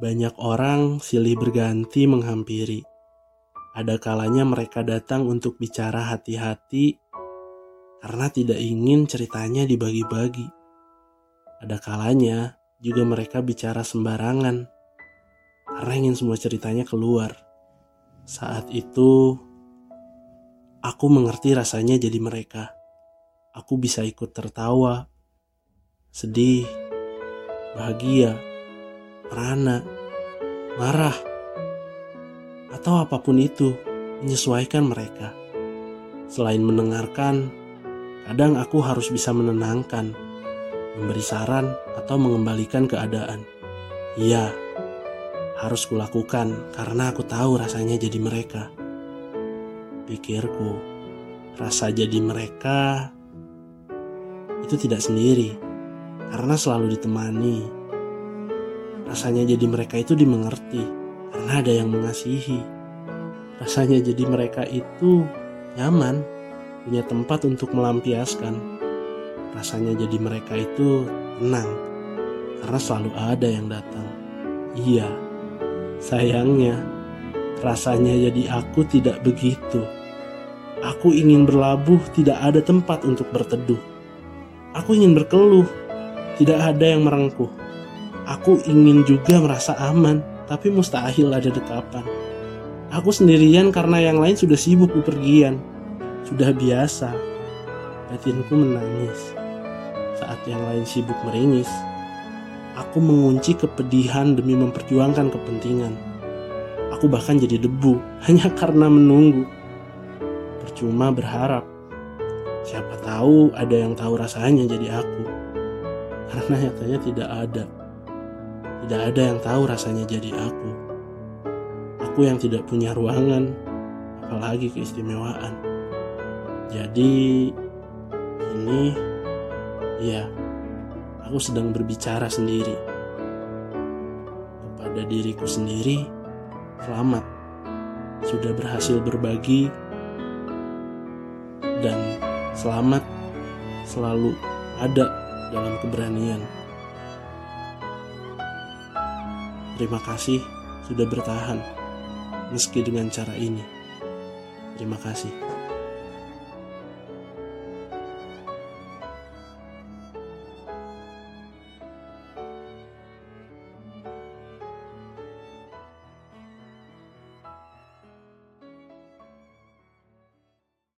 Banyak orang silih berganti menghampiri. Ada kalanya mereka datang untuk bicara hati-hati karena tidak ingin ceritanya dibagi-bagi. Ada kalanya juga mereka bicara sembarangan karena ingin semua ceritanya keluar. Saat itu, aku mengerti rasanya jadi mereka. Aku bisa ikut tertawa, sedih, bahagia, merana, marah, atau apa pun itu, menyesuaikan mereka. Selain mendengarkan, kadang aku harus bisa menenangkan, memberi saran, atau mengembalikan keadaan. Iya, harus kulakukan karena aku tahu rasanya jadi mereka. Pikirku, rasa jadi mereka itu tidak sendiri karena selalu ditemani. Rasanya jadi mereka itu dimengerti karena ada yang mengasihi. Rasanya jadi mereka itu nyaman, punya tempat untuk melampiaskan. Rasanya jadi mereka itu tenang karena selalu ada yang datang. Iya, sayangnya rasanya jadi aku tidak begitu. Aku ingin berlabuh, tidak ada tempat untuk berteduh. Aku ingin berkeluh, tidak ada yang merengkuh. Aku ingin juga merasa aman, tapi mustahil ada dekapan. Aku sendirian karena yang lain sudah sibuk bepergian. Sudah biasa, batinku menangis. Saat yang lain sibuk meringis, aku mengunci kepedihan demi memperjuangkan kepentingan. Aku bahkan jadi debu hanya karena menunggu. Percuma berharap. Siapa tahu ada yang tahu rasanya jadi aku. Karena nyatanya tidak ada. Tidak ada yang tahu rasanya jadi aku. Aku yang tidak punya ruangan, apalagi keistimewaan. Jadi ini ya aku sedang berbicara sendiri. Kepada diriku sendiri, selamat. Sudah berhasil berbagi dan selamat selalu ada dalam keberanian. Terima kasih sudah bertahan meski dengan cara ini. Terima kasih.